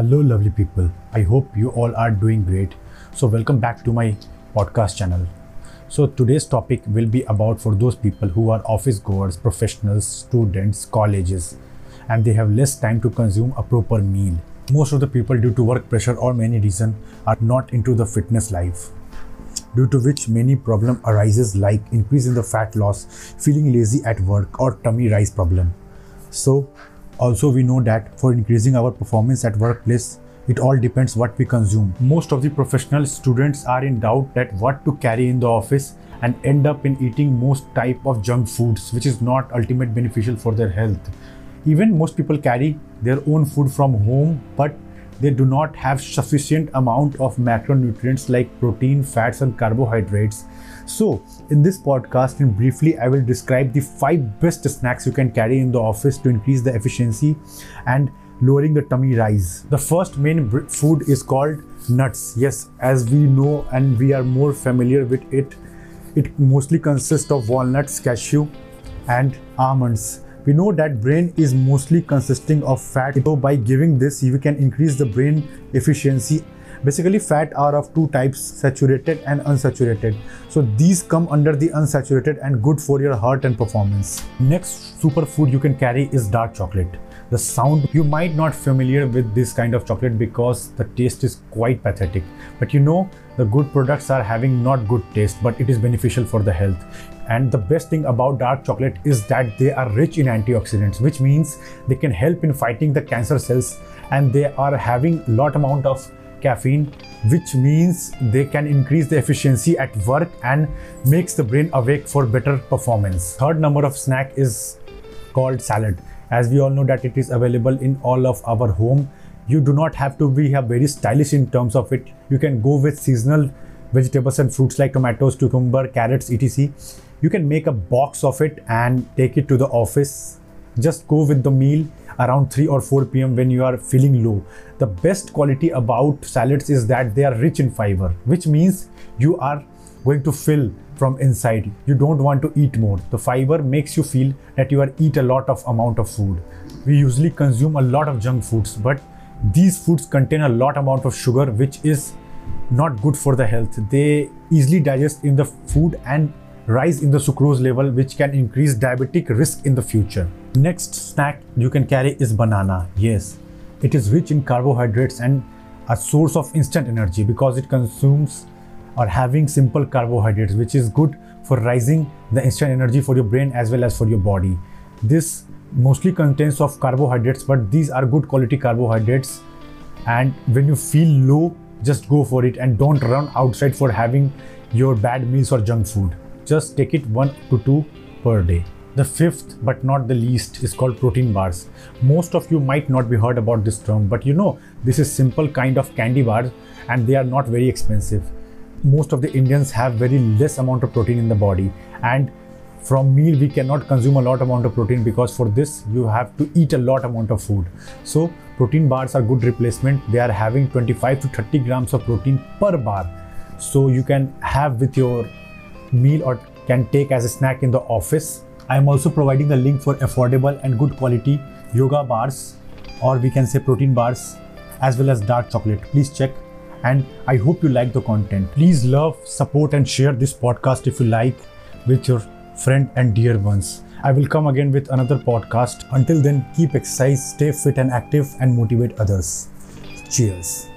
Hello, lovely people. I hope you all are doing great. So, welcome back to my podcast channel. So, today's topic will be about for those people who are office goers, professionals, students, colleges, and they have less time to consume a proper meal. Most of the people, due to work pressure or many reasons, are not into the fitness life due to which many problem arises like increase in the fat loss feeling lazy at work or tummy rise problem so also we know that for increasing our performance at workplace it all depends what we consume. Most of the professional students are in doubt that what to carry in the office and end up in eating most type of junk foods which is not ultimate beneficial for their health. Even most people carry their own food from home but they do not have sufficient amount of macronutrients like protein fats and carbohydrates. So in this podcast and briefly i will describe the five best snacks you can carry in the office to increase the efficiency and lowering the tummy rise. The first main food is called nuts. Yes as we know and we are more familiar with it it mostly consists of walnuts cashew and almonds we know that brain is mostly consisting of fat. So by giving this you can increase the brain efficiency. Basically fat are of two types saturated and unsaturated. So these come under the unsaturated and good for your heart and performance. Next superfood you can carry is dark chocolate the sound you might not familiar with this kind of chocolate because the taste is quite pathetic. But you know the good products are having not good taste but it is beneficial for the health. And the best thing about dark chocolate is that they are rich in antioxidants which means they can help in fighting the cancer cells. And they are having lot amount of caffeine which means they can increase the efficiency at work and makes the brain awake for better performance. Third number of snack is called salad as we all know that it is available in all of our home you do not have to be very stylish in terms of it. You can go with seasonal vegetables and fruits like tomatoes cucumber carrots etc. You can make a box of it and take it to the office. Just go with the meal around 3 or 4 pm when you are feeling low. The best quality about salads is that they are rich in fiber which means you are going to fill from inside. You don't want to eat more. The fiber makes you feel that you are eat a lot of amount of food. We usually consume a lot of junk foods but these foods contain a lot amount of sugar which is not good for the health. They easily digest in the food and rise in the sucrose level which can increase diabetic risk in the future. Next snack you can carry is banana. Yes it is rich in carbohydrates and a source of instant energy because it consumes or having simple carbohydrates which is good for rising the instant energy for your brain as well as for your body. This mostly contains of carbohydrates but these are good quality carbohydrates. And when you feel low just go for it and don't run outside for having your bad meals or junk food. Just take it one to two per day. The fifth but not the least is called protein bars. Most of you might not be heard about this term but you know this is simple kind of candy bars and they are not very expensive most of the Indians have very less amount of protein in the body. And from meal we cannot consume a lot amount of protein because for this you have to eat a lot amount of food. So protein bars are good replacement. They are having 25 to 30 grams of protein per bar. So you can have with your meal or can take as a snack in the office. I am also providing the link for affordable and good quality yoga bars or we can say protein bars as well as dark chocolate. Please check and I hope you like the content. Please love, support, and share this podcast if you like with your friend and dear ones. I will come again with another podcast. Until then, keep exercise, stay fit and active, and motivate others. Cheers.